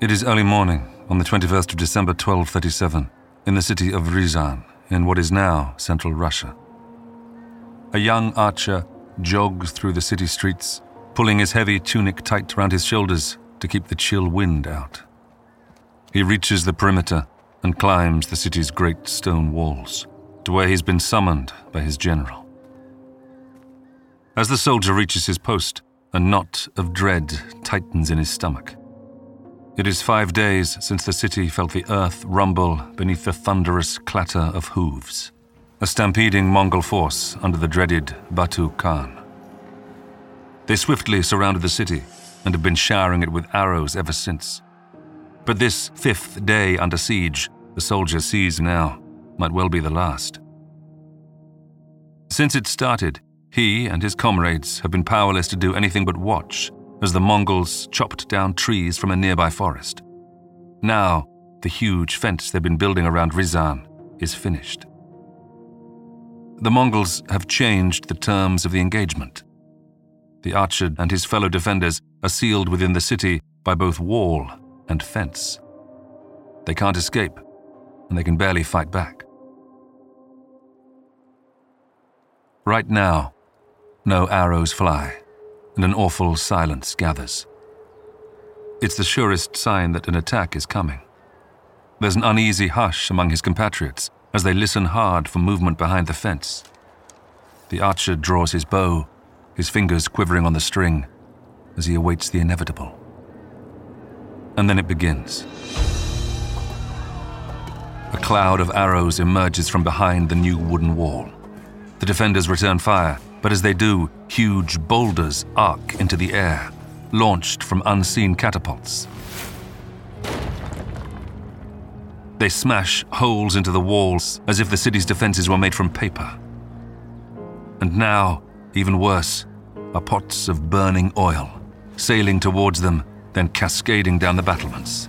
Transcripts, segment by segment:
It is early morning on the 21st of December 1237 in the city of Ryazan in what is now central Russia. A young archer jogs through the city streets, pulling his heavy tunic tight round his shoulders to keep the chill wind out. He reaches the perimeter and climbs the city's great stone walls to where he's been summoned by his general. As the soldier reaches his post, a knot of dread tightens in his stomach. It is five days since the city felt the earth rumble beneath the thunderous clatter of hooves, a stampeding Mongol force under the dreaded Batu Khan. They swiftly surrounded the city and have been showering it with arrows ever since. But this fifth day under siege, the soldier sees now, might well be the last. Since it started, he and his comrades have been powerless to do anything but watch as the Mongols chopped down trees from a nearby forest. Now, the huge fence they've been building around Ryazan is finished. The Mongols have changed the terms of the engagement. The archer and his fellow defenders are sealed within the city by both wall and fence. They can't escape, and they can barely fight back. Right now, no arrows fly and an awful silence gathers. It's the surest sign that an attack is coming. There's an uneasy hush among his compatriots as they listen hard for movement behind the fence. The archer draws his bow, his fingers quivering on the string, as he awaits the inevitable. And then it begins. A cloud of arrows emerges from behind the new wooden wall. The defenders return fire, but as they do, huge boulders arc into the air, launched from unseen catapults. They smash holes into the walls as if the city's defenses were made from paper. And now, even worse, are pots of burning oil, sailing towards them, then cascading down the battlements.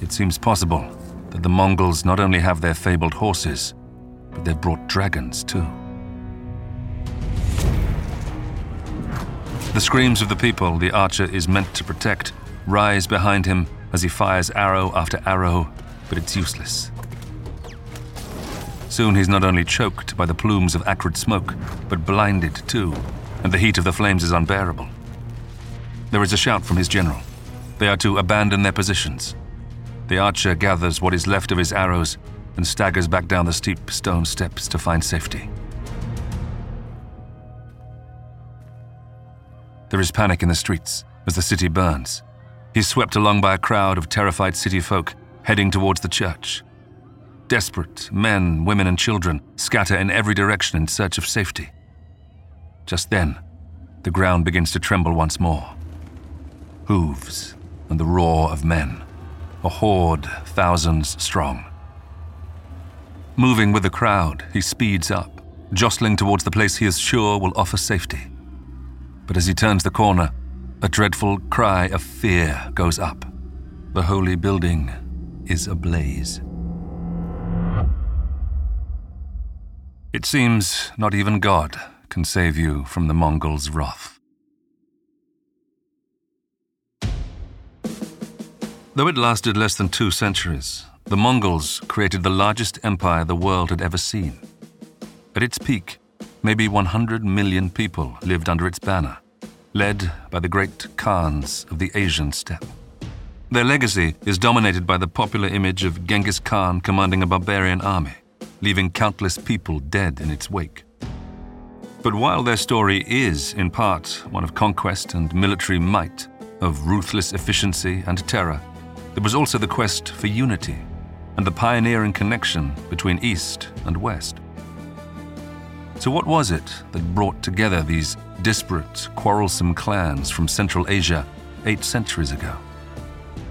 It seems possible that the Mongols not only have their fabled horses, but they've brought dragons too. The screams of the people the archer is meant to protect rise behind him as he fires arrow after arrow, but it's useless. Soon he's not only choked by the plumes of acrid smoke, but blinded too, and the heat of the flames is unbearable. There is a shout from his general. They are to abandon their positions. The archer gathers what is left of his arrows and staggers back down the steep stone steps to find safety. There is panic in the streets as the city burns. He's swept along by a crowd of terrified city folk heading towards the church. Desperate men, women, and children scatter in every direction in search of safety. Just then, the ground begins to tremble once more. Hooves and the roar of men, a horde thousands strong. Moving with the crowd, he speeds up, jostling towards the place he is sure will offer safety but as he turns the corner, a dreadful cry of fear goes up. The holy building is ablaze. It seems not even God can save you from the Mongols' wrath. Though it lasted less than two centuries, the Mongols created the largest empire the world had ever seen. At its peak, maybe 100 million people lived under its banner, led by the great Khans of the Asian steppe. Their legacy is dominated by the popular image of Genghis Khan commanding a barbarian army, leaving countless people dead in its wake. But while their story is, in part, one of conquest and military might, of ruthless efficiency and terror, there was also the quest for unity and the pioneering connection between East and West. So, what was it that brought together these disparate, quarrelsome clans from Central Asia eight centuries ago?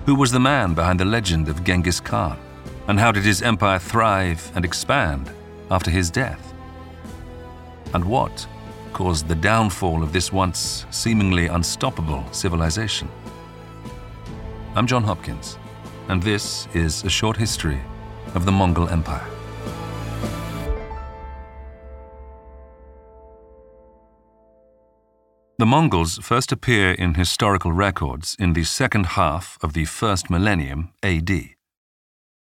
Who was the man behind the legend of Genghis Khan? And how did his empire thrive and expand after his death? And what caused the downfall of this once seemingly unstoppable civilization? I'm John Hopkins, and this is a short history of the Mongol Empire. The Mongols first appear in historical records in the second half of the first millennium AD.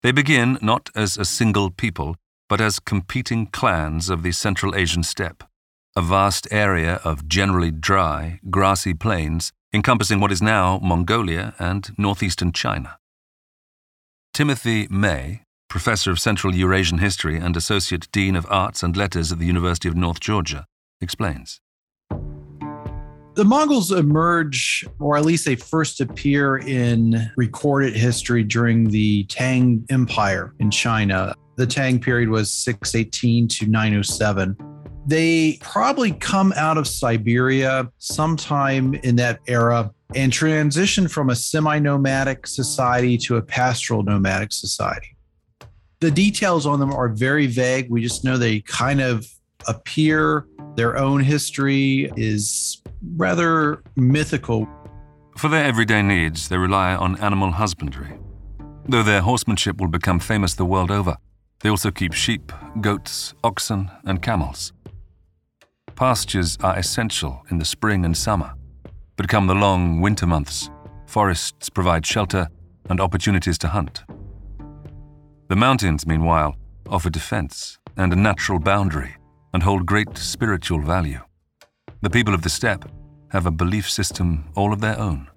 They begin not as a single people, but as competing clans of the Central Asian steppe, a vast area of generally dry, grassy plains encompassing what is now Mongolia and northeastern China. Timothy May, professor of Central Eurasian History and Associate Dean of Arts and Letters at the University of North Georgia, explains. The Mongols emerge, or at least they first appear in recorded history during the Tang Empire in China. The Tang period was 618 to 907. They probably come out of Siberia sometime in that era and transition from a semi nomadic society to a pastoral nomadic society. The details on them are very vague. We just know they kind of appear. Their own history is rather mythical. For their everyday needs, they rely on animal husbandry. Though their horsemanship will become famous the world over, they also keep sheep, goats, oxen, and camels. Pastures are essential in the spring and summer, but come the long winter months, forests provide shelter and opportunities to hunt. The mountains, meanwhile, offer defense and a natural boundary and hold great spiritual value. The people of the steppe have a belief system all of their own.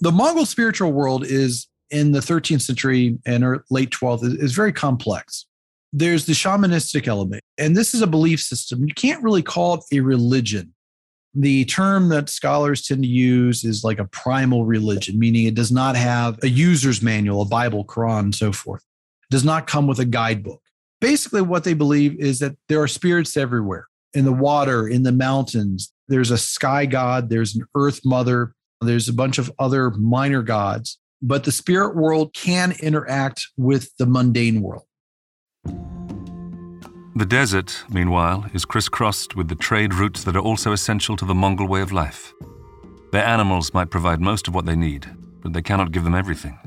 The Mongol spiritual world is in the 13th century and er, late 12th is very complex. There's the shamanistic element, and this is a belief system. You can't really call it a religion. The term that scholars tend to use is like a primal religion, meaning it does not have a user's manual, a Bible, Quran, and so forth. It does not come with a guidebook. Basically, what they believe is that there are spirits everywhere in the water, in the mountains. There's a sky god, there's an earth mother, there's a bunch of other minor gods, but the spirit world can interact with the mundane world. The desert, meanwhile, is crisscrossed with the trade routes that are also essential to the Mongol way of life. Their animals might provide most of what they need, but they cannot give them everything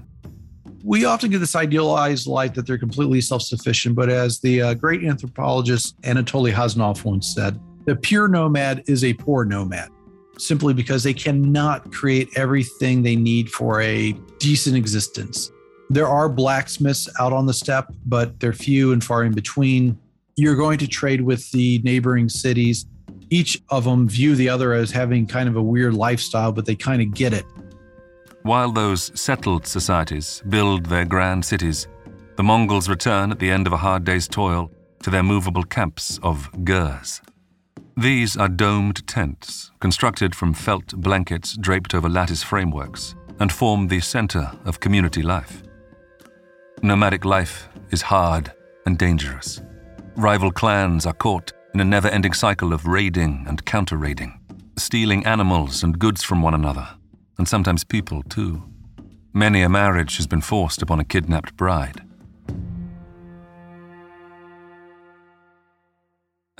we often get this idealized life that they're completely self sufficient. But as the uh, great anthropologist Anatoly Khazanov once said, the pure nomad is a poor nomad simply because they cannot create everything they need for a decent existence. There are blacksmiths out on the steppe, but they're few and far in between. You're going to trade with the neighboring cities. Each of them view the other as having kind of a weird lifestyle, but they kind of get it. While those settled societies build their grand cities, the Mongols return at the end of a hard day's toil to their movable camps of gers. These are domed tents constructed from felt blankets draped over lattice frameworks and form the center of community life. Nomadic life is hard and dangerous. Rival clans are caught in a never ending cycle of raiding and counter raiding, stealing animals and goods from one another and sometimes people too. Many a marriage has been forced upon a kidnapped bride.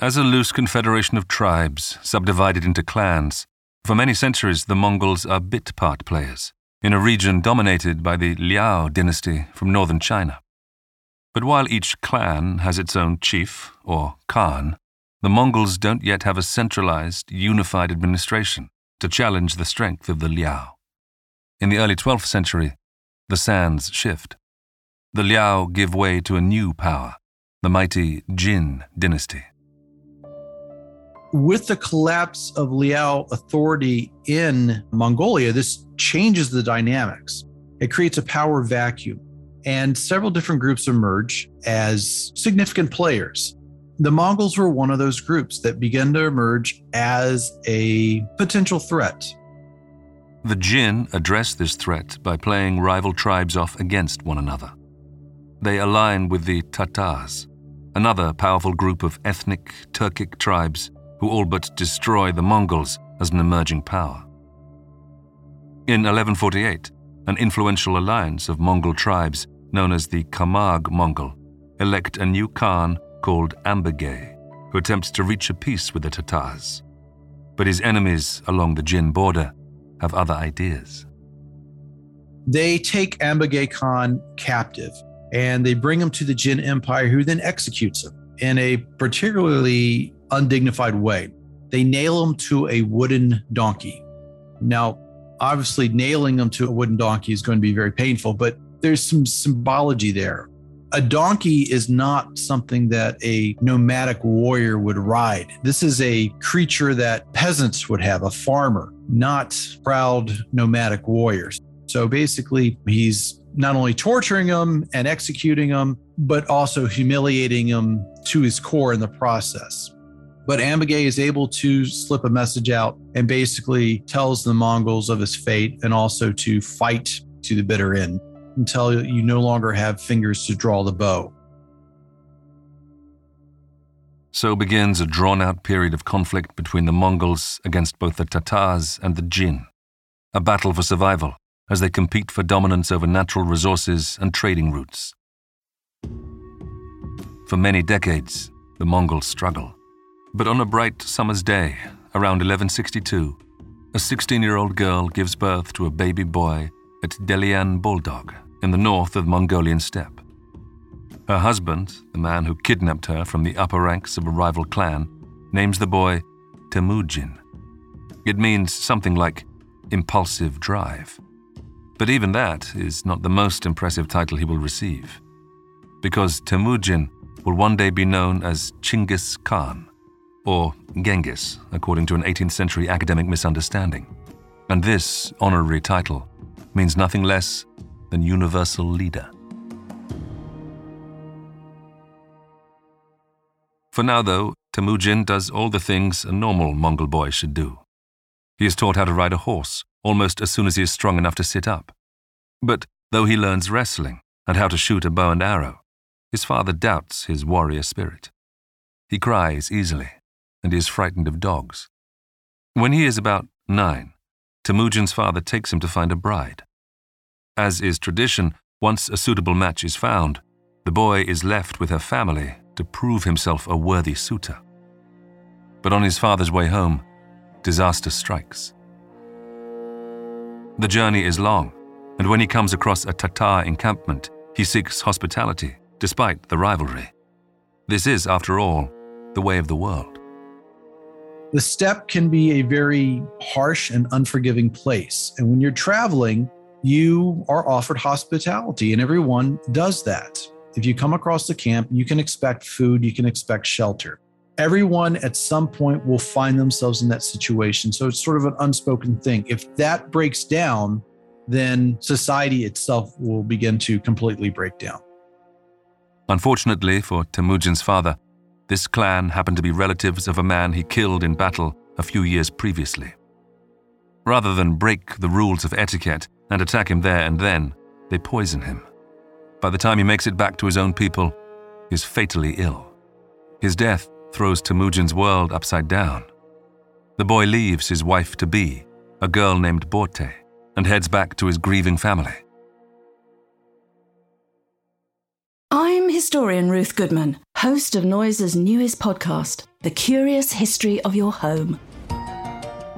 As a loose confederation of tribes, subdivided into clans, for many centuries the Mongols are bit part players in a region dominated by the Liao dynasty from northern China. But while each clan has its own chief, or Khan, the Mongols don't yet have a centralized, unified administration to challenge the strength of the Liao. In the early 12th century, the sands shift. The Liao give way to a new power, the mighty Jin dynasty. With the collapse of Liao authority in Mongolia, this changes the dynamics. It creates a power vacuum, and several different groups emerge as significant players the Mongols were one of those groups that began to emerge as a potential threat. The Jin address this threat by playing rival tribes off against one another. They align with the Tatars, another powerful group of ethnic Turkic tribes who all but destroy the Mongols as an emerging power. In 1148, an influential alliance of Mongol tribes known as the Kamag Mongol elect a new Khan called Ambaghai, who attempts to reach a peace with the Tatars. But his enemies along the Jin border have other ideas. They take Ambaghai Khan captive and they bring him to the Jin Empire, who then executes him in a particularly undignified way. They nail him to a wooden donkey. Now, obviously, nailing him to a wooden donkey is going to be very painful, but there's some symbology there. A donkey is not something that a nomadic warrior would ride. This is a creature that peasants would have, a farmer, not proud nomadic warriors. So basically, he's not only torturing him and executing him, but also humiliating him to his core in the process. But Ambaghai is able to slip a message out and basically tells the Mongols of his fate and also to fight to the bitter end until you no longer have fingers to draw the bow. So begins a drawn out period of conflict between the Mongols against both the Tatars and the Jin, a battle for survival as they compete for dominance over natural resources and trading routes. For many decades, the Mongols struggle. But on a bright summer's day, around 1162, a 16 year old girl gives birth to a baby boy at Deluun Boldog in the north of Mongolian steppe. Her husband, the man who kidnapped her from the upper ranks of a rival clan, names the boy Temujin. It means something like impulsive drive. But even that is not the most impressive title he will receive. Because Temujin will one day be known as Chinggis Khan, or Genghis, according to an 18th century academic misunderstanding. And this honorary title means nothing less than universal leader. For now, though, Temujin does all the things a normal Mongol boy should do. He is taught how to ride a horse, almost as soon as he is strong enough to sit up. But though he learns wrestling and how to shoot a bow and arrow, his father doubts his warrior spirit. He cries easily, and he is frightened of dogs. When he is about nine, Temujin's father takes him to find a bride. As is tradition, once a suitable match is found, the boy is left with her family to prove himself a worthy suitor. But on his father's way home, disaster strikes. The journey is long, and when he comes across a Tatar encampment, he seeks hospitality, despite the rivalry. This is, after all, the way of the world. The steppe can be a very harsh and unforgiving place. And when you're traveling, you are offered hospitality, and everyone does that. If you come across the camp, you can expect food, you can expect shelter everyone at some point will find themselves in that situation. So it's sort of an unspoken thing. If that breaks down, then society itself will begin to completely break down. Unfortunately for Temujin's father, this clan happened to be relatives of a man he killed in battle a few years previously. Rather than break the rules of etiquette and attack him there and then, they poison him. By the time he makes it back to his own people, he is fatally ill. His death throws Temujin's world upside down. The boy leaves his wife to be, a girl named Borte, and heads back to his grieving family. I'm historian Ruth Goodman, host of Noiser's newest podcast, The Curious History of Your Home.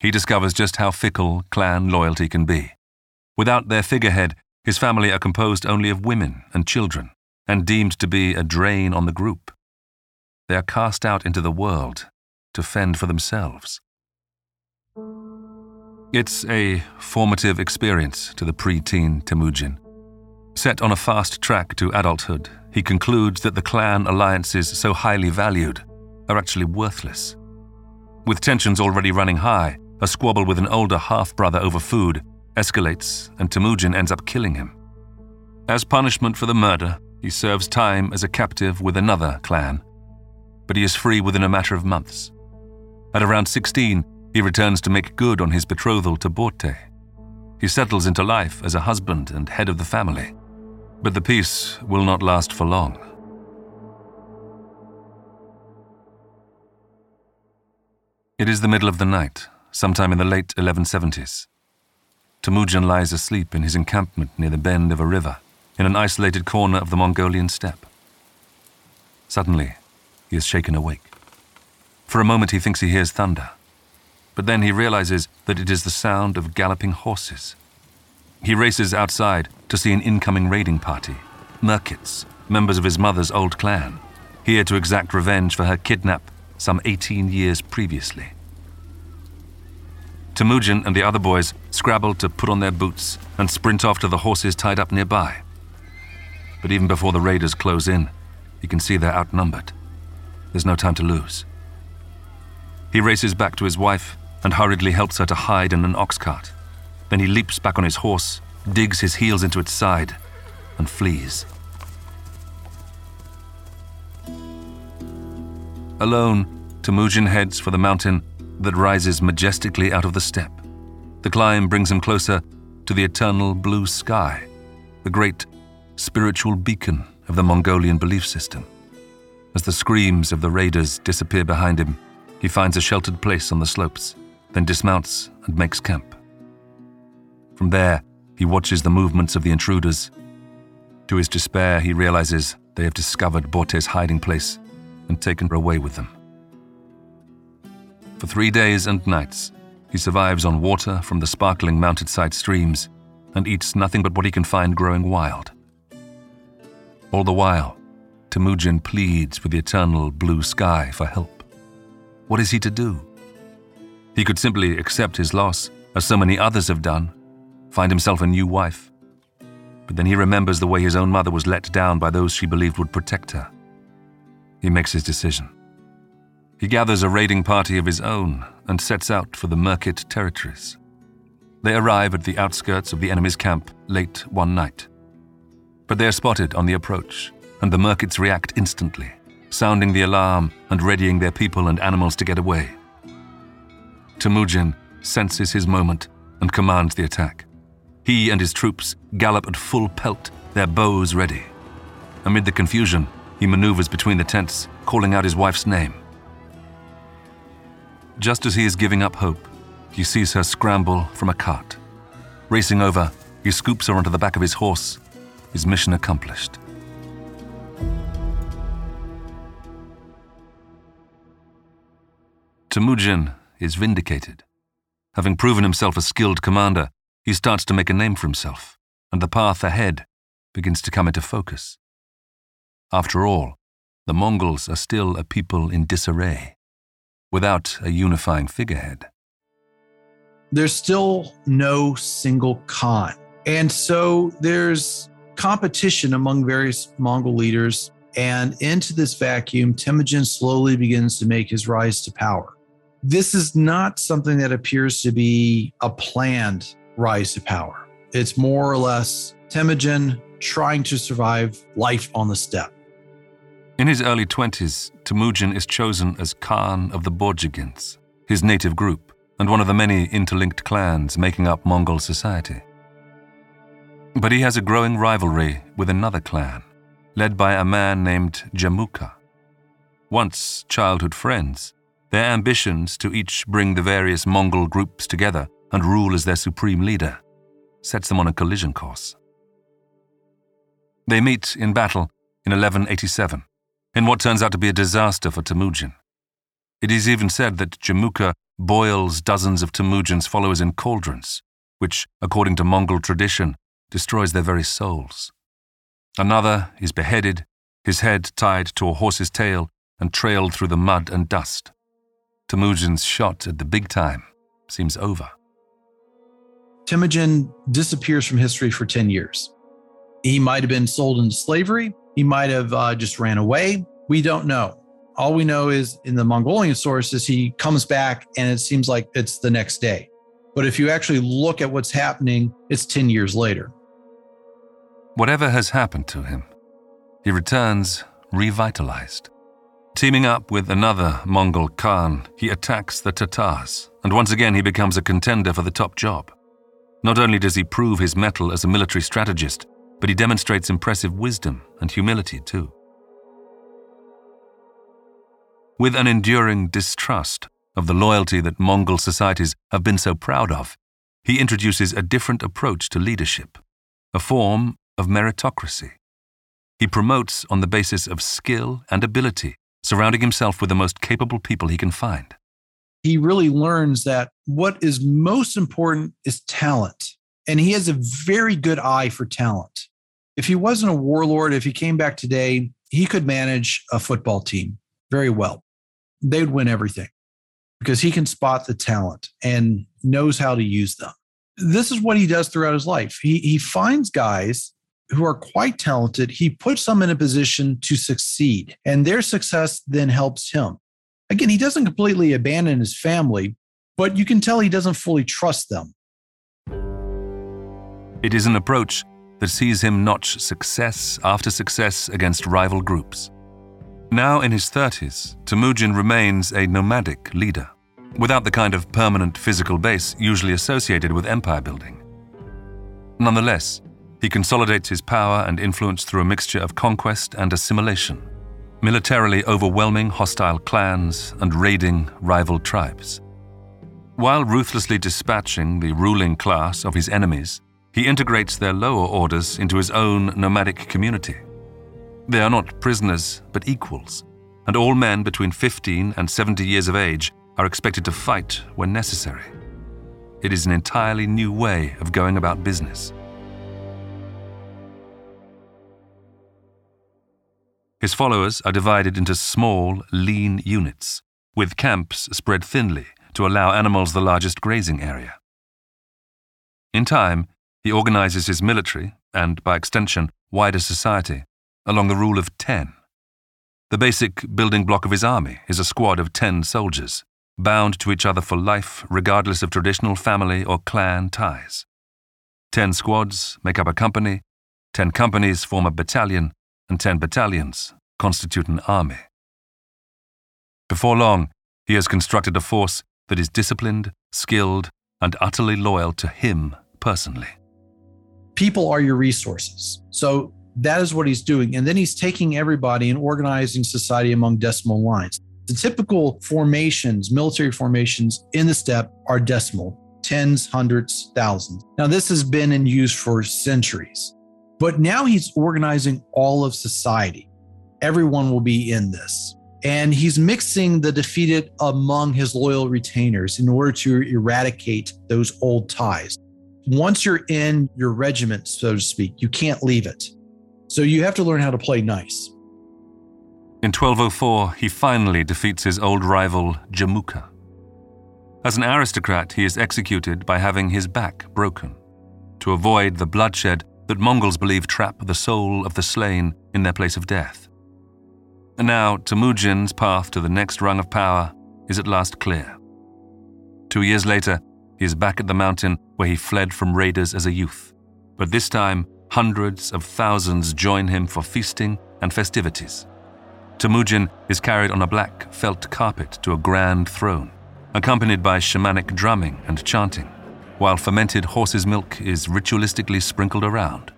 he discovers just how fickle clan loyalty can be. Without their figurehead, his family are composed only of women and children, and deemed to be a drain on the group. They are cast out into the world to fend for themselves. It's a formative experience to the pre-teen Temujin. Set on a fast track to adulthood, he concludes that the clan alliances so highly valued are actually worthless. With tensions already running high, a squabble with an older half brother over food escalates, and Temujin ends up killing him. As punishment for the murder, he serves time as a captive with another clan, but he is free within a matter of months. At around 16, he returns to make good on his betrothal to Borte. He settles into life as a husband and head of the family. But the peace will not last for long. It is the middle of the night, sometime in the late 1170s. Temujin lies asleep in his encampment near the bend of a river, in an isolated corner of the Mongolian steppe. Suddenly, he is shaken awake. For a moment, he thinks he hears thunder, but then he realizes that it is the sound of galloping horses. He races outside to see an incoming raiding party, Merkits, members of his mother's old clan, here to exact revenge for her kidnap some 18 years previously. Temujin and the other boys scrabble to put on their boots and sprint off to the horses tied up nearby. But even before the raiders close in, he can see they're outnumbered. There's no time to lose. He races back to his wife and hurriedly helps her to hide in an ox cart. Then he leaps back on his horse, digs his heels into its side, and flees. Alone, Temujin heads for the mountain that rises majestically out of the steppe. The climb brings him closer to the eternal blue sky, the great spiritual beacon of the Mongolian belief system. As the screams of the raiders disappear behind him, he finds a sheltered place on the slopes, then dismounts and makes camp. From there, he watches the movements of the intruders. To his despair, he realizes they have discovered Borte's hiding place and taken her away with them. For three days and nights, he survives on water from the sparkling mountainside streams and eats nothing but what he can find growing wild. All the while, Temujin pleads with the eternal blue sky for help. What is he to do? He could simply accept his loss, as so many others have done, find himself a new wife. But then he remembers the way his own mother was let down by those she believed would protect her. He makes his decision. He gathers a raiding party of his own and sets out for the Merkit territories. They arrive at the outskirts of the enemy's camp late one night. But they are spotted on the approach, and the Merkits react instantly, sounding the alarm and readying their people and animals to get away. Temujin senses his moment and commands the attack. He and his troops gallop at full pelt, their bows ready. Amid the confusion, he maneuvers between the tents, calling out his wife's name. Just as he is giving up hope, he sees her scramble from a cart. Racing over, he scoops her onto the back of his horse, his mission accomplished. Temujin is vindicated. Having proven himself a skilled commander, he starts to make a name for himself, and the path ahead begins to come into focus. After all, the Mongols are still a people in disarray, without a unifying figurehead. There's still no single Khan. And so there's competition among various Mongol leaders. And into this vacuum, Temujin slowly begins to make his rise to power. This is not something that appears to be a planned rise to power. It's more or less Temujin trying to survive life on the steppe. In his early 20s, Temujin is chosen as Khan of the Borjigins, his native group, and one of the many interlinked clans making up Mongol society. But he has a growing rivalry with another clan, led by a man named Jamuka. Once childhood friends, their ambitions to each bring the various Mongol groups together and rule as their supreme leader sets them on a collision course. They meet in battle in 1187, in what turns out to be a disaster for Temujin. It is even said that Jamuka boils dozens of Temujin's followers in cauldrons, which, according to Mongol tradition, destroys their very souls. Another is beheaded, his head tied to a horse's tail and trailed through the mud and dust. Temujin's shot at the big time seems over. Temujin disappears from history for 10 years. He might have been sold into slavery. He might have uh, just ran away. We don't know. All we know is in the Mongolian sources, he comes back and it seems like it's the next day. But if you actually look at what's happening, it's 10 years later. Whatever has happened to him, he returns revitalized. Teaming up with another Mongol Khan, he attacks the Tatars, and once again he becomes a contender for the top job. Not only does he prove his mettle as a military strategist, but he demonstrates impressive wisdom and humility too. With an enduring distrust of the loyalty that Mongol societies have been so proud of, he introduces a different approach to leadership, a form of meritocracy. He promotes on the basis of skill and ability, surrounding himself with the most capable people he can find. He really learns that what is most important is talent. And he has a very good eye for talent. If he wasn't a warlord, if he came back today, he could manage a football team very well. They'd win everything because he can spot the talent and knows how to use them. This is what he does throughout his life. He, he finds guys who are quite talented, he puts them in a position to succeed, and their success then helps him. Again, he doesn't completely abandon his family, but you can tell he doesn't fully trust them. It is an approach that sees him notch success after success against rival groups. Now in his 30s, Temujin remains a nomadic leader, without the kind of permanent physical base usually associated with empire building. Nonetheless, he consolidates his power and influence through a mixture of conquest and assimilation, militarily overwhelming hostile clans and raiding rival tribes. While ruthlessly dispatching the ruling class of his enemies, he integrates their lower orders into his own nomadic community. They are not prisoners, but equals, and all men between 15 and 70 years of age are expected to fight when necessary. It is an entirely new way of going about business. His followers are divided into small, lean units, with camps spread thinly to allow animals the largest grazing area. In time, he organizes his military, and by extension, wider society, along the rule of ten. The basic building block of his army is a squad of ten soldiers, bound to each other for life regardless of traditional family or clan ties. Ten squads make up a company, ten companies form a battalion, and ten battalions constitute an army. Before long, he has constructed a force that is disciplined, skilled, and utterly loyal to him personally people are your resources. So that is what he's doing. And then he's taking everybody and organizing society among decimal lines. The typical formations, military formations in the steppe are decimal tens, hundreds, thousands. Now, this has been in use for centuries, but now he's organizing all of society. Everyone will be in this. And he's mixing the defeated among his loyal retainers in order to eradicate those old ties once you're in your regiment, so to speak, you can't leave it. So you have to learn how to play nice. In 1204, he finally defeats his old rival, Jamuka. As an aristocrat, he is executed by having his back broken to avoid the bloodshed that Mongols believe trap the soul of the slain in their place of death. And now, Temujin's path to the next rung of power is at last clear. Two years later, he is back at the mountain where he fled from raiders as a youth. But this time, hundreds of thousands join him for feasting and festivities. Temujin is carried on a black felt carpet to a grand throne, accompanied by shamanic drumming and chanting, while fermented horse's milk is ritualistically sprinkled around.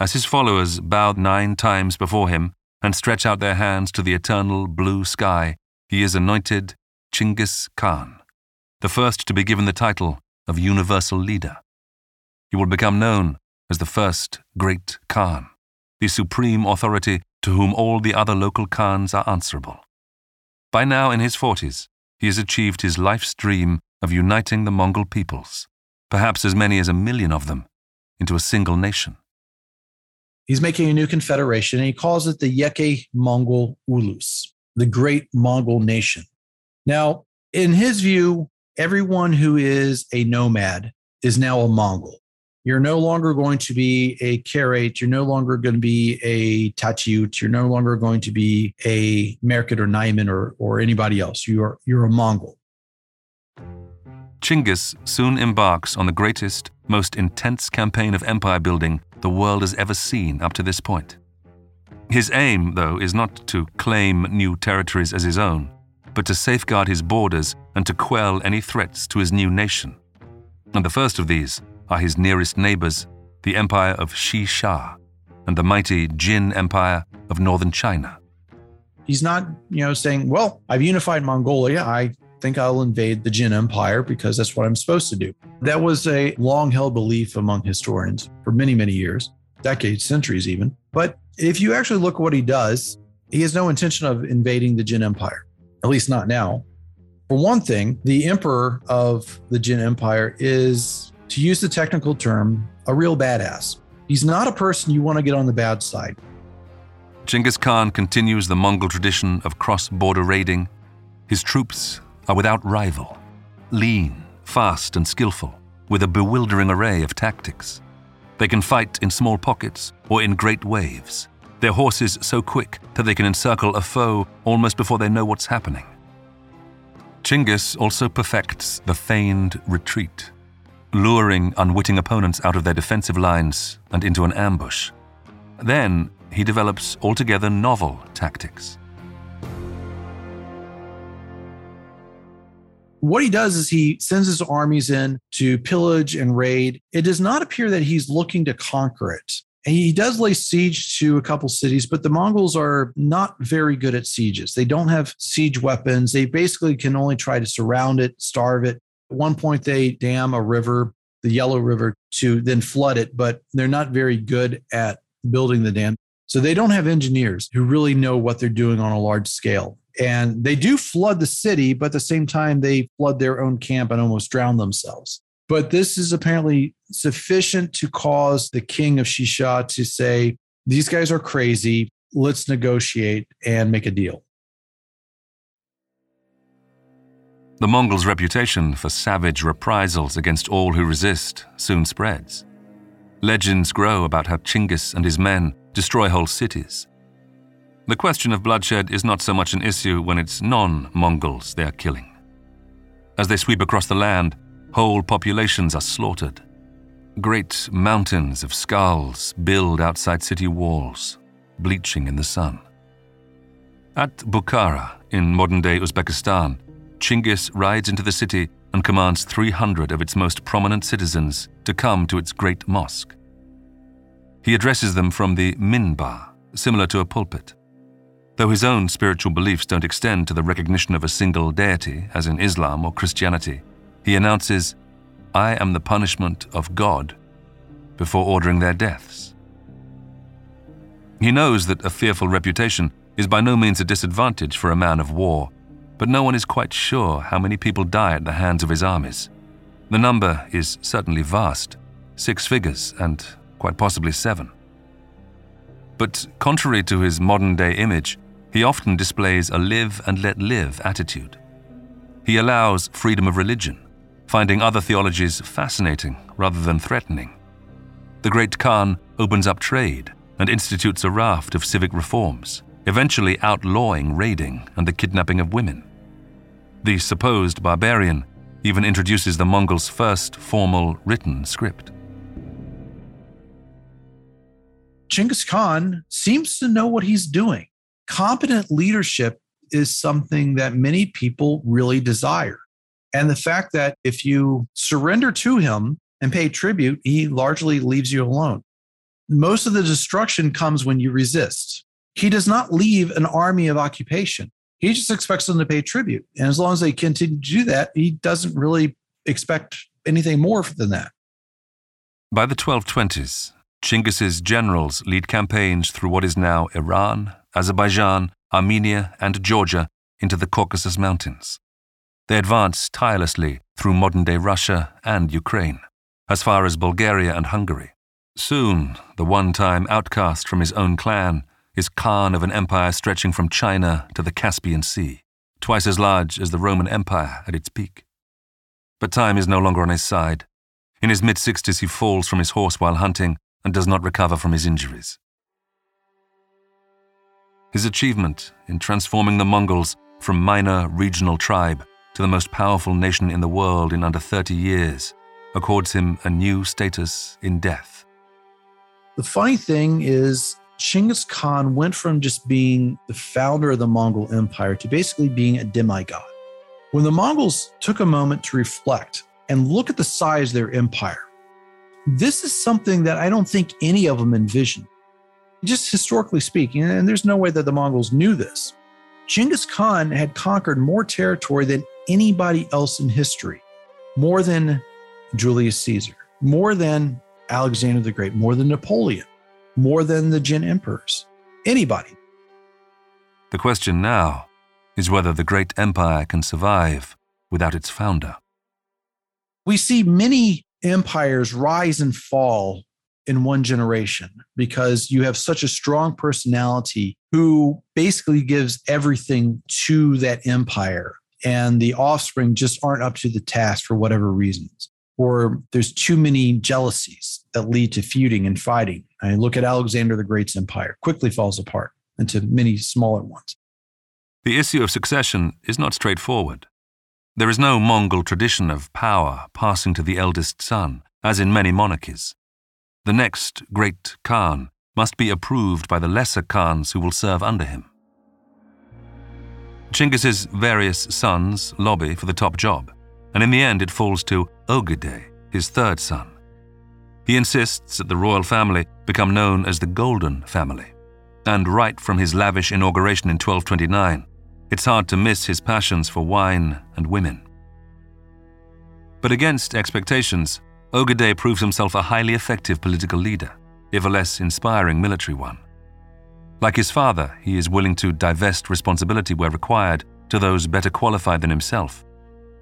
As his followers bow nine times before him and stretch out their hands to the eternal blue sky, he is anointed Chinggis Khan, the first to be given the title of Universal Leader. He will become known as the first Great Khan, the supreme authority to whom all the other local Khans are answerable. By now in his 40s, he has achieved his life's dream of uniting the Mongol peoples, perhaps as many as a million of them, into a single nation. He's making a new confederation and he calls it the Yeke Mongol Ulus, the great Mongol nation. Now, in his view, everyone who is a nomad is now a Mongol. You're no longer going to be a Karait. You're no longer going to be a Tachiut. You're no longer going to be a Merkit or Naiman or, or anybody else. You are, you're a Mongol. Chinggis soon embarks on the greatest, most intense campaign of empire building the world has ever seen up to this point. His aim, though, is not to claim new territories as his own, but to safeguard his borders and to quell any threats to his new nation. And the first of these are his nearest neighbors, the Empire of Xi Xia and the mighty Jin Empire of northern China. He's not, you know, saying, "Well, I've unified Mongolia. I think I'll invade the Jin Empire because that's what I'm supposed to do." That was a long-held belief among historians for many, many years, decades, centuries even. But if you actually look at what he does, he has no intention of invading the Jin Empire, at least not now. For one thing, the emperor of the Jin Empire is to use the technical term, a real badass. He's not a person you want to get on the bad side. Genghis Khan continues the Mongol tradition of cross border raiding. His troops are without rival, lean, fast, and skillful, with a bewildering array of tactics. They can fight in small pockets or in great waves. Their horses so quick that they can encircle a foe almost before they know what's happening. Chinggis also perfects the feigned retreat, luring unwitting opponents out of their defensive lines and into an ambush. Then he develops altogether novel tactics. What he does is he sends his armies in to pillage and raid. It does not appear that he's looking to conquer it. He does lay siege to a couple cities, but the Mongols are not very good at sieges. They don't have siege weapons. They basically can only try to surround it, starve it, at one point, they dam a river, the Yellow River, to then flood it, but they're not very good at building the dam. So they don't have engineers who really know what they're doing on a large scale. And they do flood the city, but at the same time, they flood their own camp and almost drown themselves. But this is apparently sufficient to cause the king of Xi Xia to say, These guys are crazy. Let's negotiate and make a deal. The Mongols' reputation for savage reprisals against all who resist soon spreads. Legends grow about how Chinggis and his men destroy whole cities. The question of bloodshed is not so much an issue when it's non Mongols they are killing. As they sweep across the land, whole populations are slaughtered. Great mountains of skulls build outside city walls, bleaching in the sun. At Bukhara, in modern day Uzbekistan, Chinggis rides into the city and commands 300 of its most prominent citizens to come to its great mosque. He addresses them from the minbar, similar to a pulpit. Though his own spiritual beliefs don't extend to the recognition of a single deity, as in Islam or Christianity, he announces, I am the punishment of God, before ordering their deaths. He knows that a fearful reputation is by no means a disadvantage for a man of war but no one is quite sure how many people die at the hands of his armies. The number is certainly vast six figures, and quite possibly seven. But contrary to his modern day image, he often displays a live and let live attitude. He allows freedom of religion, finding other theologies fascinating rather than threatening. The great Khan opens up trade and institutes a raft of civic reforms, eventually outlawing raiding and the kidnapping of women. The supposed barbarian even introduces the Mongols' first formal written script. Genghis Khan seems to know what he's doing. Competent leadership is something that many people really desire. And the fact that if you surrender to him and pay tribute, he largely leaves you alone. Most of the destruction comes when you resist. He does not leave an army of occupation. He just expects them to pay tribute. And as long as they continue to do that, he doesn't really expect anything more than that. By the 1220s, Chinggis's generals lead campaigns through what is now Iran, Azerbaijan, Armenia, and Georgia into the Caucasus Mountains. They advance tirelessly through modern day Russia and Ukraine, as far as Bulgaria and Hungary. Soon, the one time outcast from his own clan is Khan of an empire stretching from China to the Caspian Sea, twice as large as the Roman Empire at its peak. But time is no longer on his side. In his mid 60s, he falls from his horse while hunting and does not recover from his injuries. His achievement in transforming the Mongols from minor regional tribe to the most powerful nation in the world in under 30 years accords him a new status in death. The funny thing is, Chinggis Khan went from just being the founder of the Mongol Empire to basically being a demigod. When the Mongols took a moment to reflect and look at the size of their empire, this is something that I don't think any of them envisioned. Just historically speaking, and there's no way that the Mongols knew this, Genghis Khan had conquered more territory than anybody else in history, more than Julius Caesar, more than Alexander the Great, more than Napoleon, more than the Jin emperors, anybody. The question now is whether the great empire can survive without its founder. We see many empires rise and fall in one generation because you have such a strong personality who basically gives everything to that empire and the offspring just aren't up to the task for whatever reasons. Or there's too many jealousies that lead to feuding and fighting. I look at alexander the great's empire. Quickly falls apart into many smaller ones. The issue of succession is not straightforward. There is no mongol tradition of power passing to the eldest son as in many monarchies. The next great Khan must be approved by the lesser Khans who will serve under him. Chinggis's various sons lobby for the top job, and in the end it falls to Ogedei, his third son. He insists that the royal family become known as the Golden Family, and right from his lavish inauguration in 1229, it's hard to miss his passions for wine and women. But against expectations, Ogedei proves himself a highly effective political leader, if a less inspiring military one. Like his father, he is willing to divest responsibility where required to those better qualified than himself.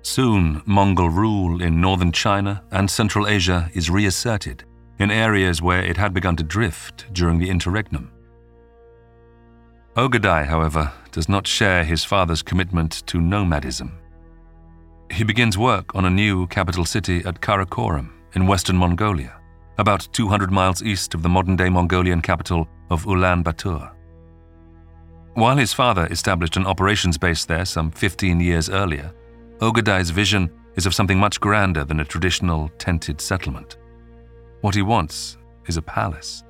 Soon, Mongol rule in northern China and Central Asia is reasserted in areas where it had begun to drift during the interregnum. Ogedei, however, does not share his father's commitment to nomadism. He begins work on a new capital city at Karakorum, in western Mongolia, about 200 miles east of the modern day Mongolian capital of Ulaanbaatar. While his father established an operations base there some 15 years earlier, Ogedei's vision is of something much grander than a traditional tented settlement. What he wants is a palace.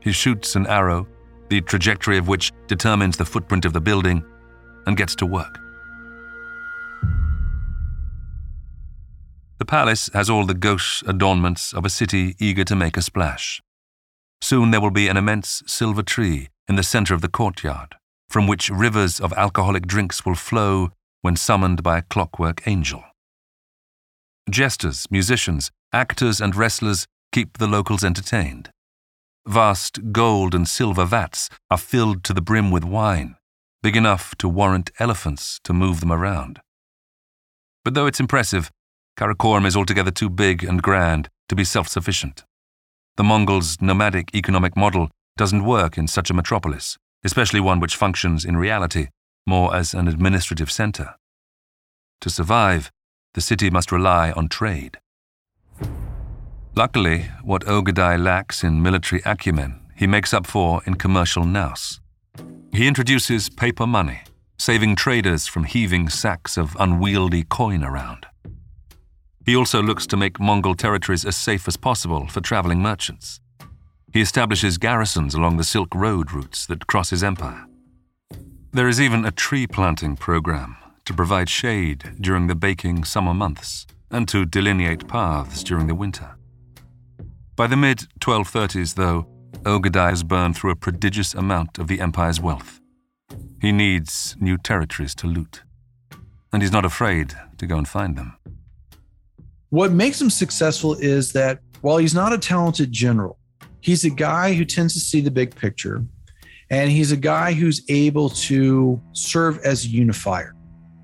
He shoots an arrow, the trajectory of which determines the footprint of the building, and gets to work. The palace has all the gauche adornments of a city eager to make a splash. Soon there will be an immense silver tree in the center of the courtyard, from which rivers of alcoholic drinks will flow when summoned by a clockwork angel. Jesters, musicians, actors, and wrestlers keep the locals entertained. Vast gold and silver vats are filled to the brim with wine, big enough to warrant elephants to move them around. But though it's impressive, Karakorum is altogether too big and grand to be self sufficient. The Mongols' nomadic economic model doesn't work in such a metropolis, especially one which functions in reality more as an administrative center. To survive, the city must rely on trade. Luckily, what Ogedei lacks in military acumen, he makes up for in commercial nous. He introduces paper money, saving traders from heaving sacks of unwieldy coin around. He also looks to make Mongol territories as safe as possible for traveling merchants. He establishes garrisons along the Silk Road routes that cross his empire. There is even a tree planting program to provide shade during the baking summer months and to delineate paths during the winter. By the mid 1230s, though, Ogedei has burned through a prodigious amount of the empire's wealth. He needs new territories to loot, and he's not afraid to go and find them. What makes him successful is that while he's not a talented general, he's a guy who tends to see the big picture And he's a guy who's able to serve as a unifier.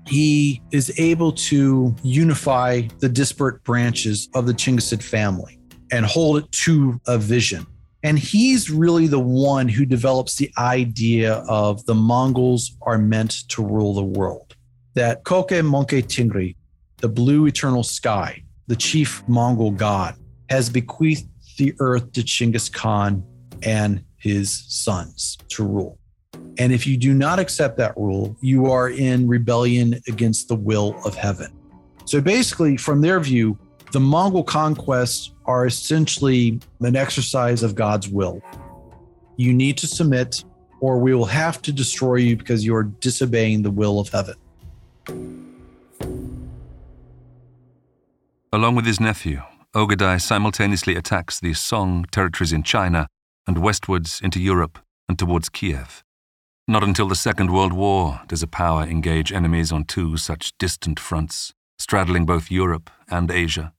He is able to unify the disparate branches of the Chinggisid family and hold it to a vision. And he's really the one who develops the idea of the Mongols are meant to rule the world. That Köke Möngke Tengri, the blue eternal sky, the chief Mongol god, has bequeathed the earth to Chinggis Khan and his sons to rule. And if you do not accept that rule, you are in rebellion against the will of heaven. So basically, from their view, the Mongol conquests are essentially an exercise of God's will. You need to submit, or we will have to destroy you because you are disobeying the will of heaven. Along with his nephew, Ogedei simultaneously attacks the Song territories in China and westwards into Europe and towards Kiev. Not until the Second World War does a power engage enemies on two such distant fronts, straddling both Europe and Asia.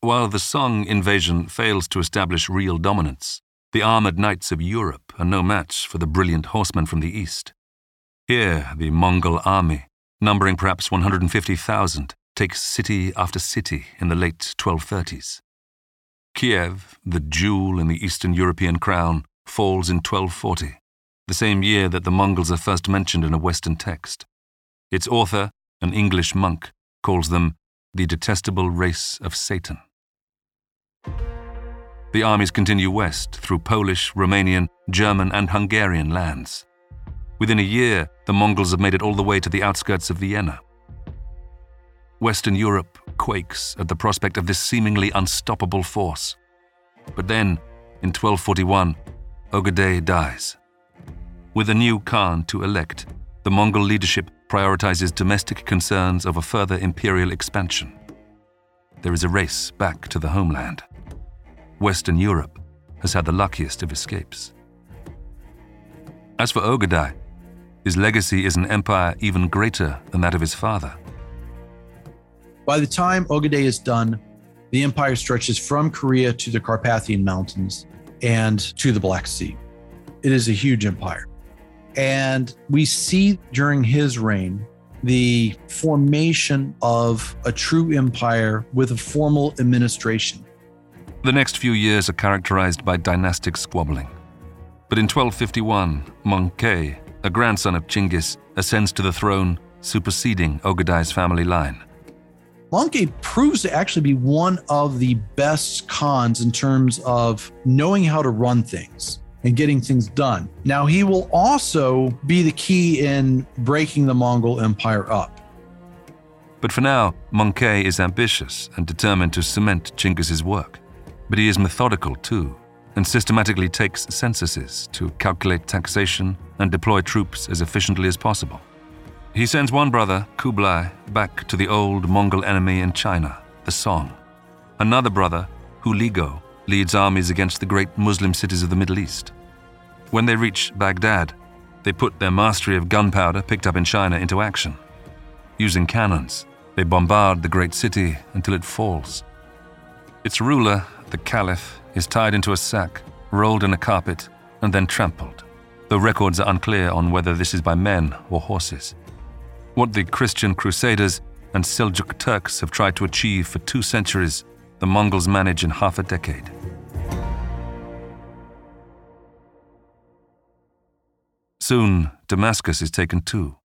While the Song invasion fails to establish real dominance, the armored knights of Europe are no match for the brilliant horsemen from the east. Here, the Mongol army, numbering perhaps 150,000, takes city after city in the late 1230s. Kiev, the jewel in the Eastern European crown, falls in 1240 the same year that the Mongols are first mentioned in a Western text. Its author, an English monk, calls them the detestable race of Satan. The armies continue west through Polish, Romanian, German, and Hungarian lands. Within a year, the Mongols have made it all the way to the outskirts of Vienna. Western Europe quakes at the prospect of this seemingly unstoppable force. But then, in 1241, Ogedei dies. With a new Khan to elect, the Mongol leadership prioritizes domestic concerns over further imperial expansion. There is a race back to the homeland. Western Europe has had the luckiest of escapes. As for Ogedei, his legacy is an empire even greater than that of his father. By the time Ogedei is done, the empire stretches from Korea to the Carpathian Mountains and to the Black Sea. It is a huge empire. And we see during his reign the formation of a true empire with a formal administration. The next few years are characterized by dynastic squabbling. But in 1251, Möngke, a grandson of Chinggis, ascends to the throne, superseding Ogedei's family line. Möngke proves to actually be one of the best Khans in terms of knowing how to run things and getting things done. Now, he will also be the key in breaking the Mongol Empire up. But for now, Möngke is ambitious and determined to cement Chinggis's work. But he is methodical too, and systematically takes censuses to calculate taxation and deploy troops as efficiently as possible. He sends one brother, Kublai, back to the old Mongol enemy in China, the Song. Another brother, Hulagu, leads armies against the great Muslim cities of the Middle East. When they reach Baghdad, they put their mastery of gunpowder picked up in China into action. Using cannons, they bombard the great city until it falls. Its ruler, the Caliph, is tied into a sack, rolled in a carpet, and then trampled, though records are unclear on whether this is by men or horses. What the Christian Crusaders and Seljuk Turks have tried to achieve for two centuries the Mongols manage in half a decade. Soon, Damascus is taken too.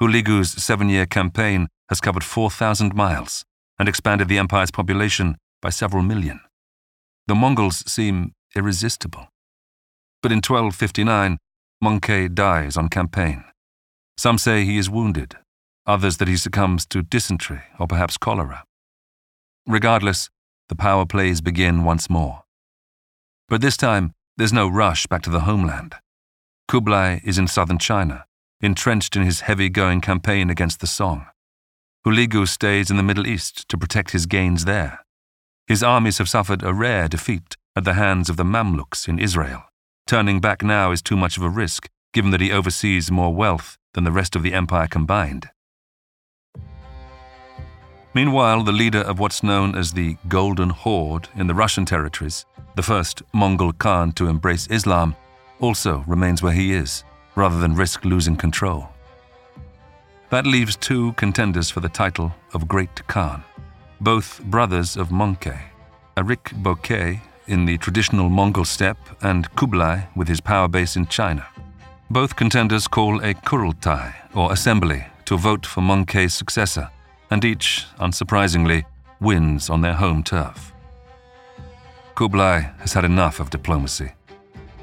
Hulagu's seven year campaign has covered 4,000 miles and expanded the empire's population by several million. The Mongols seem irresistible. But in 1259, Möngke dies on campaign. Some say he is wounded, others that he succumbs to dysentery or perhaps cholera. Regardless, the power plays begin once more. But this time, there's no rush back to the homeland. Kublai is in southern China, entrenched in his heavy going campaign against the Song. Hulagu stays in the Middle East to protect his gains there. His armies have suffered a rare defeat at the hands of the Mamluks in Israel. Turning back now is too much of a risk, given that he oversees more wealth than the rest of the empire combined. Meanwhile, the leader of what's known as the Golden Horde in the Russian territories, the first Mongol Khan to embrace Islam, also remains where he is, rather than risk losing control. That leaves two contenders for the title of Great Khan, both brothers of Möngke, Ariq Böke in the traditional Mongol steppe and Kublai with his power base in China. Both contenders call a Kurultai, or assembly, to vote for Möngke's successor, and each, unsurprisingly, wins on their home turf. Kublai has had enough of diplomacy.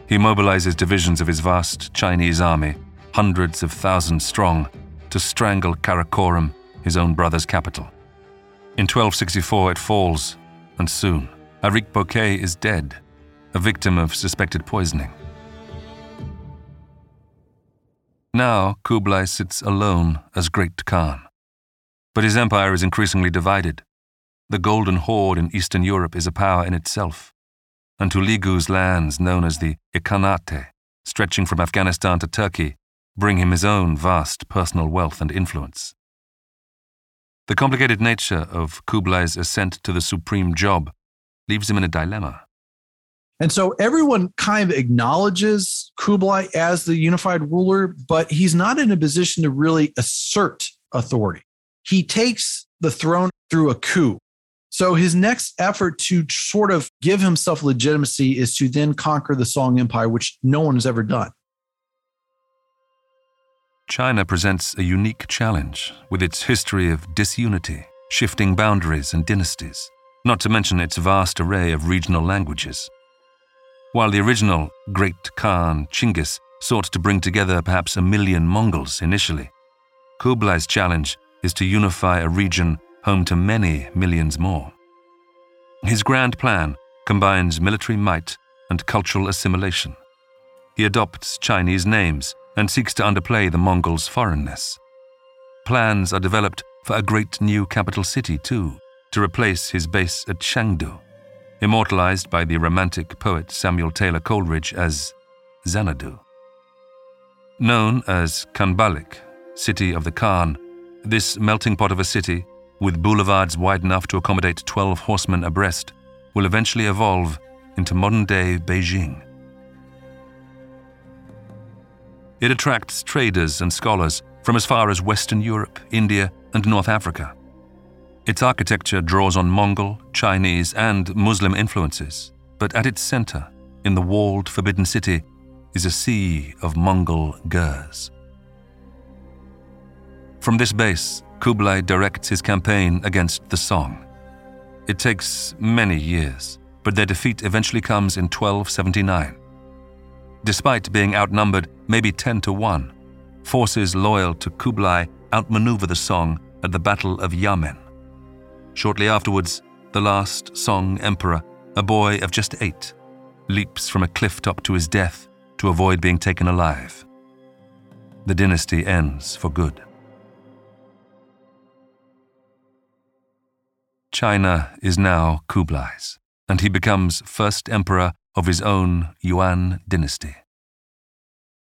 He mobilizes divisions of his vast Chinese army, hundreds of thousands strong, to strangle Karakorum, his own brother's capital. In 1264 it falls, and soon Ariq Böke is dead, a victim of suspected poisoning. Now Kublai sits alone as Great Khan. But his empire is increasingly divided. The Golden Horde in Eastern Europe is a power in itself. And Hulagu's lands, known as the Ilkhanate, stretching from Afghanistan to Turkey, bring him his own vast personal wealth and influence. The complicated nature of Kublai's ascent to the supreme job leaves him in a dilemma. And so everyone kind of acknowledges Kublai as the unified ruler, but he's not in a position to really assert authority. He takes the throne through a coup. So his next effort to sort of give himself legitimacy is to then conquer the Song Empire, which no one has ever done. China presents a unique challenge with its history of disunity, shifting boundaries and dynasties, not to mention its vast array of regional languages. While the original Great Khan Chinggis sought to bring together perhaps a million Mongols initially, Kublai's challenge is to unify a region home to many millions more. His grand plan combines military might and cultural assimilation. He adopts Chinese names and seeks to underplay the Mongols' foreignness. Plans are developed for a great new capital city, too, to replace his base at Shangdu immortalized by the romantic poet Samuel Taylor Coleridge as Xanadu. Known as Khanbalik, City of the Khan, this melting pot of a city, with boulevards wide enough to accommodate 12 horsemen abreast, will eventually evolve into modern day Beijing. It attracts traders and scholars from as far as Western Europe, India, and North Africa. Its architecture draws on Mongol, Chinese, and Muslim influences, but at its center, in the walled Forbidden City, is a sea of Mongol gers. From this base, Kublai directs his campaign against the Song. It takes many years, but their defeat eventually comes in 1279. Despite being outnumbered maybe 10 to 1, forces loyal to Kublai outmaneuver the Song at the Battle of Yamen. Shortly afterwards, the last Song emperor, a boy of just eight, leaps from a cliff top to his death to avoid being taken alive. The dynasty ends for good. China is now Kublai's, and he becomes first emperor of his own Yuan dynasty.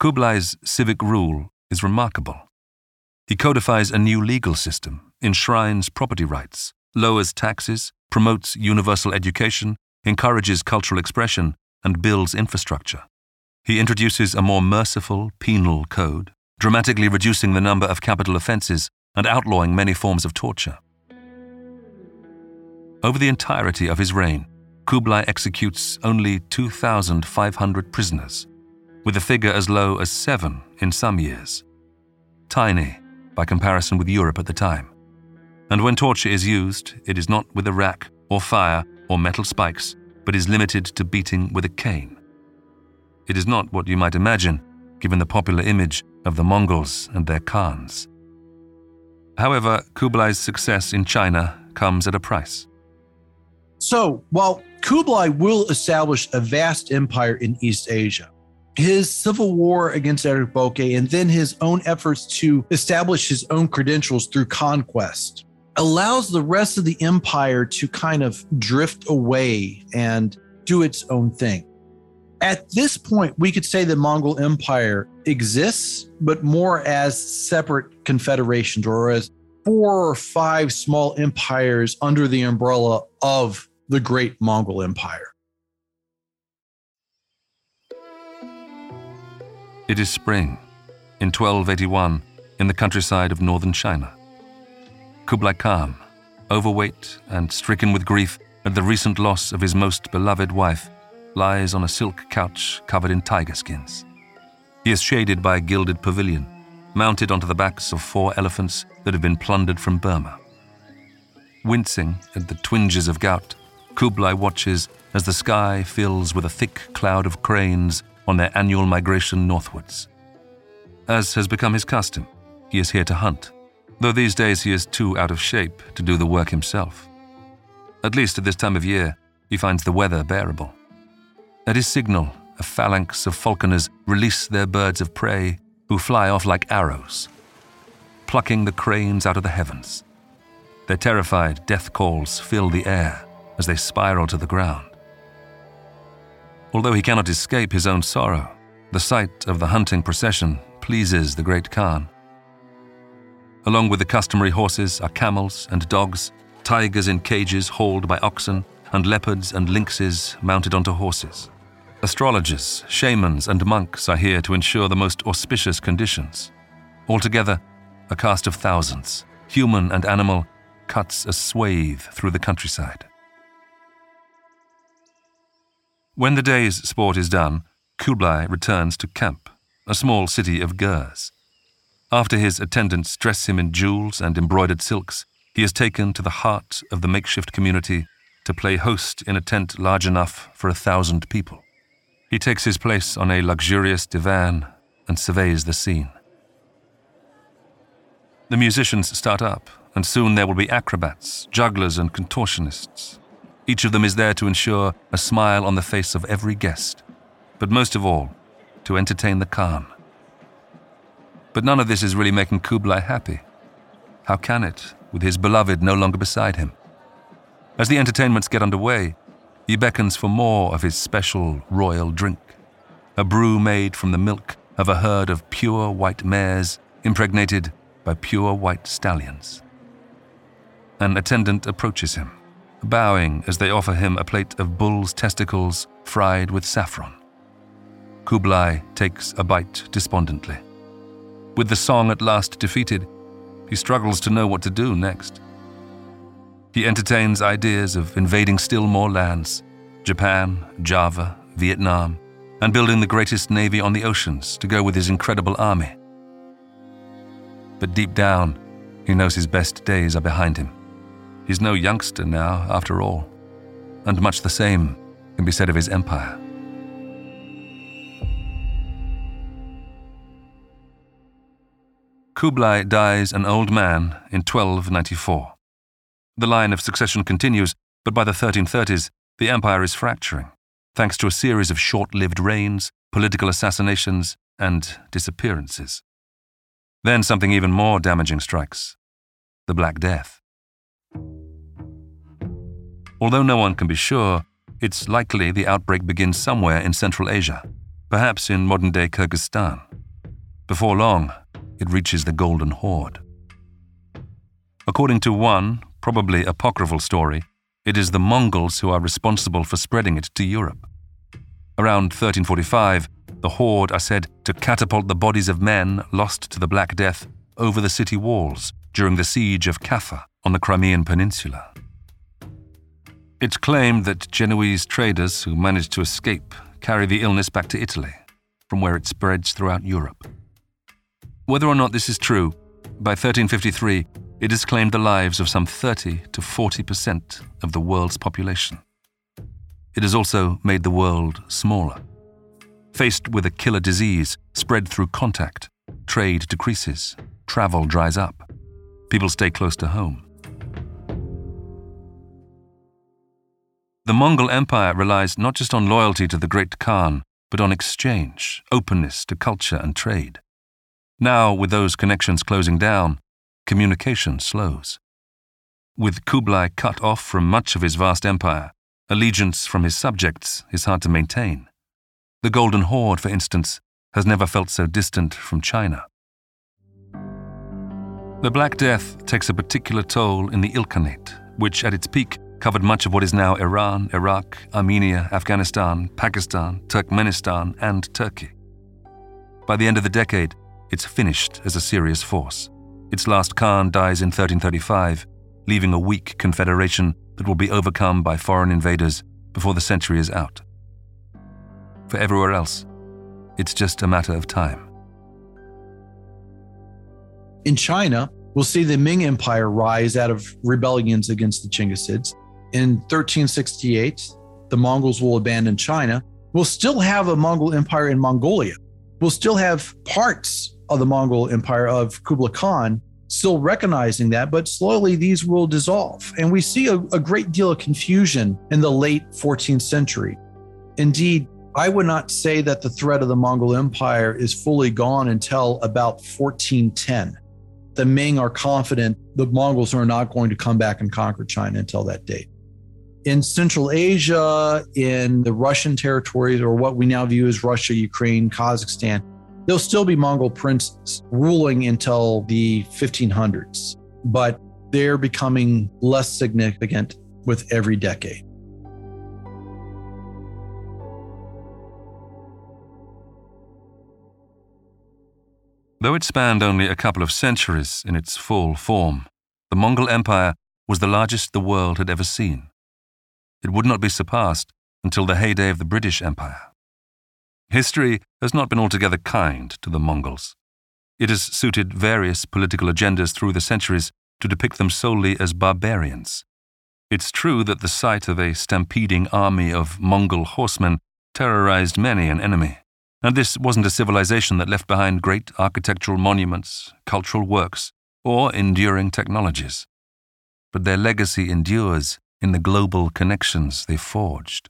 Kublai's civic rule is remarkable. He codifies a new legal system, enshrines property rights, lowers taxes, promotes universal education, encourages cultural expression, and builds infrastructure. He introduces a more merciful penal code, dramatically reducing the number of capital offences and outlawing many forms of torture. Over the entirety of his reign, Kublai executes only 2,500 prisoners, with a figure as low as seven in some years. Tiny by comparison with Europe at the time. And when torture is used, it is not with a rack or fire or metal spikes, but is limited to beating with a cane. It is not what you might imagine, given the popular image of the Mongols and their Khans. However, Kublai's success in China comes at a price. So, while Kublai will establish a vast empire in East Asia, his civil war against Ariq Böke and then his own efforts to establish his own credentials through conquest allows the rest of the empire to kind of drift away and do its own thing. At this point, we could say the Mongol Empire exists, but more as separate confederations or as four or five small empires under the umbrella of the great Mongol Empire. It is spring, in 1281, in the countryside of northern China. Kublai Khan, overweight and stricken with grief at the recent loss of his most beloved wife, lies on a silk couch covered in tiger skins. He is shaded by a gilded pavilion, mounted onto the backs of four elephants that have been plundered from Burma. Wincing at the twinges of gout, Kublai watches as the sky fills with a thick cloud of cranes on their annual migration northwards. As has become his custom, he is here to hunt, though these days he is too out of shape to do the work himself. At least at this time of year, he finds the weather bearable. At his signal, a phalanx of falconers release their birds of prey who fly off like arrows, plucking the cranes out of the heavens. Their terrified death calls fill the air as they spiral to the ground. Although he cannot escape his own sorrow, the sight of the hunting procession pleases the great Khan. Along with the customary horses are camels and dogs, tigers in cages hauled by oxen, and leopards and lynxes mounted onto horses. Astrologers, shamans, and monks are here to ensure the most auspicious conditions. Altogether, a cast of thousands, human and animal, cuts a swathe through the countryside. When the day's sport is done, Kublai returns to camp, a small city of gers. After his attendants dress him in jewels and embroidered silks, he is taken to the heart of the makeshift community to play host in a tent large enough for a thousand people. He takes his place on a luxurious divan and surveys the scene. The musicians start up, and soon there will be acrobats, jugglers, and contortionists. Each of them is there to ensure a smile on the face of every guest, but most of all, to entertain the Khan. But none of this is really making Kublai happy. How can it, with his beloved no longer beside him? As the entertainments get underway, he beckons for more of his special royal drink a brew made from the milk of a herd of pure white mares impregnated by pure white stallions. An attendant approaches him bowing as they offer him a plate of bull's testicles fried with saffron. Kublai takes a bite despondently. With the song at last defeated, he struggles to know what to do next. He entertains ideas of invading still more lands Japan, Java, Vietnam, and building the greatest navy on the oceans to go with his incredible army. But deep down, he knows his best days are behind him. He's no youngster now, after all, and much the same can be said of his empire. Kublai dies an old man in 1294. The line of succession continues, but by the 1330s, the empire is fracturing, thanks to a series of short lived reigns, political assassinations, and disappearances. Then something even more damaging strikes the Black Death. Although no one can be sure, it's likely the outbreak begins somewhere in Central Asia, perhaps in modern day Kyrgyzstan. Before long, it reaches the Golden Horde. According to one, probably apocryphal story, it is the Mongols who are responsible for spreading it to Europe. Around 1345, the Horde are said to catapult the bodies of men lost to the Black Death over the city walls during the siege of Kaffa on the Crimean Peninsula. It's claimed that Genoese traders who managed to escape carry the illness back to Italy, from where it spreads throughout Europe. Whether or not this is true, by 1353, it has claimed the lives of some 30 to 40% of the world's population. It has also made the world smaller. Faced with a killer disease spread through contact, trade decreases, travel dries up, people stay close to home. The Mongol Empire relies not just on loyalty to the Great Khan, but on exchange, openness to culture and trade. Now, with those connections closing down, communication slows. With Kublai cut off from much of his vast empire, allegiance from his subjects is hard to maintain. The Golden Horde, for instance, has never felt so distant from China. The Black Death takes a particular toll in the Ilkhanate, which at its peak covered much of what is now Iran, Iraq, Armenia, Afghanistan, Pakistan, Turkmenistan, and Turkey. By the end of the decade, it's finished as a serious force. Its last Khan dies in 1335, leaving a weak confederation that will be overcome by foreign invaders before the century is out. For everywhere else, it's just a matter of time. In China, we'll see the Ming Empire rise out of rebellions against the Chinggisids. In 1368, the Mongols will abandon China. We'll still have a Mongol empire in Mongolia. We'll still have parts of the Mongol empire of Kublai Khan still recognizing that, but slowly these will dissolve. And we see a, a great deal of confusion in the late 14th century. Indeed, I would not say that the threat of the Mongol Empire is fully gone until about 1410. The Ming are confident the Mongols are not going to come back and conquer China until that date. In Central Asia, in the Russian territories, or what we now view as Russia, Ukraine, Kazakhstan, There'll still be Mongol princes ruling until the 1500s, but they're becoming less significant with every decade. Though it spanned only a couple of centuries in its full form, the Mongol Empire was the largest the world had ever seen. It would not be surpassed until the heyday of the British Empire. History has not been altogether kind to the Mongols. It has suited various political agendas through the centuries to depict them solely as barbarians. It's true that the sight of a stampeding army of Mongol horsemen terrorized many an enemy, and this wasn't a civilization that left behind great architectural monuments, cultural works, or enduring technologies. But their legacy endures in the global connections they forged.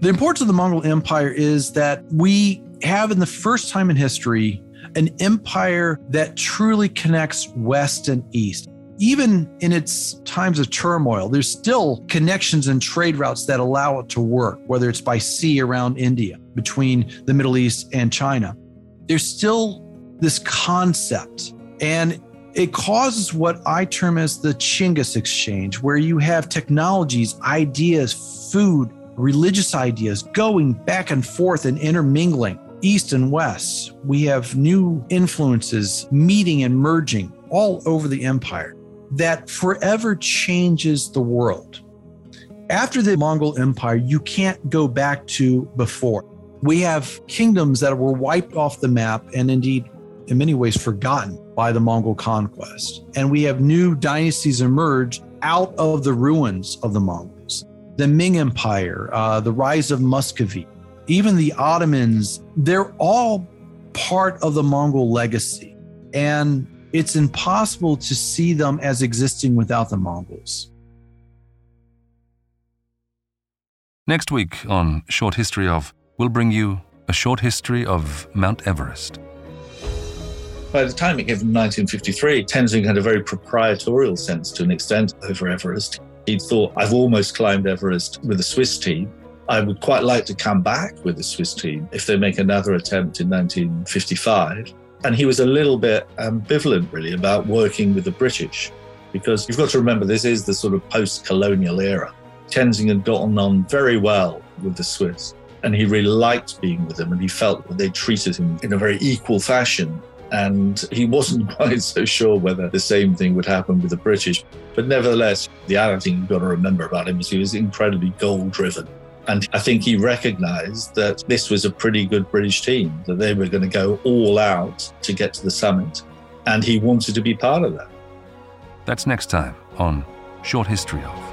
The importance of the Mongol Empire is that we have, in the first time in history, an empire that truly connects West and East. Even in its times of turmoil, there's still connections and trade routes that allow it to work, whether it's by sea around India, between the Middle East and China. There's still this concept, and it causes what I term as the Chinggis exchange, where you have technologies, ideas, food, religious ideas going back and forth and intermingling, east and west. We have new influences meeting and merging all over the empire that forever changes the world. After the Mongol Empire, you can't go back to before. We have kingdoms that were wiped off the map and indeed, in many ways, forgotten by the Mongol conquest. And we have new dynasties emerge out of the ruins of the Mongols the Ming Empire, uh, the rise of Muscovy, even the Ottomans, they're all part of the Mongol legacy. And it's impossible to see them as existing without the Mongols. Next week on Short History of, we'll bring you a short history of Mount Everest. By the time it came from 1953, Tenzing had a very proprietorial sense to an extent over Everest. He thought, I've almost climbed Everest with the Swiss team. I would quite like to come back with the Swiss team if they make another attempt in 1955. And he was a little bit ambivalent, really, about working with the British, because you've got to remember this is the sort of post colonial era. Tenzing had gotten on very well with the Swiss, and he really liked being with them, and he felt that they treated him in a very equal fashion and he wasn't quite so sure whether the same thing would happen with the British. But nevertheless, the other thing you've got to remember about him is he was incredibly goal driven. And I think he recognized that this was a pretty good British team, that they were going to go all out to get to the summit. And he wanted to be part of that. That's next time on Short History of.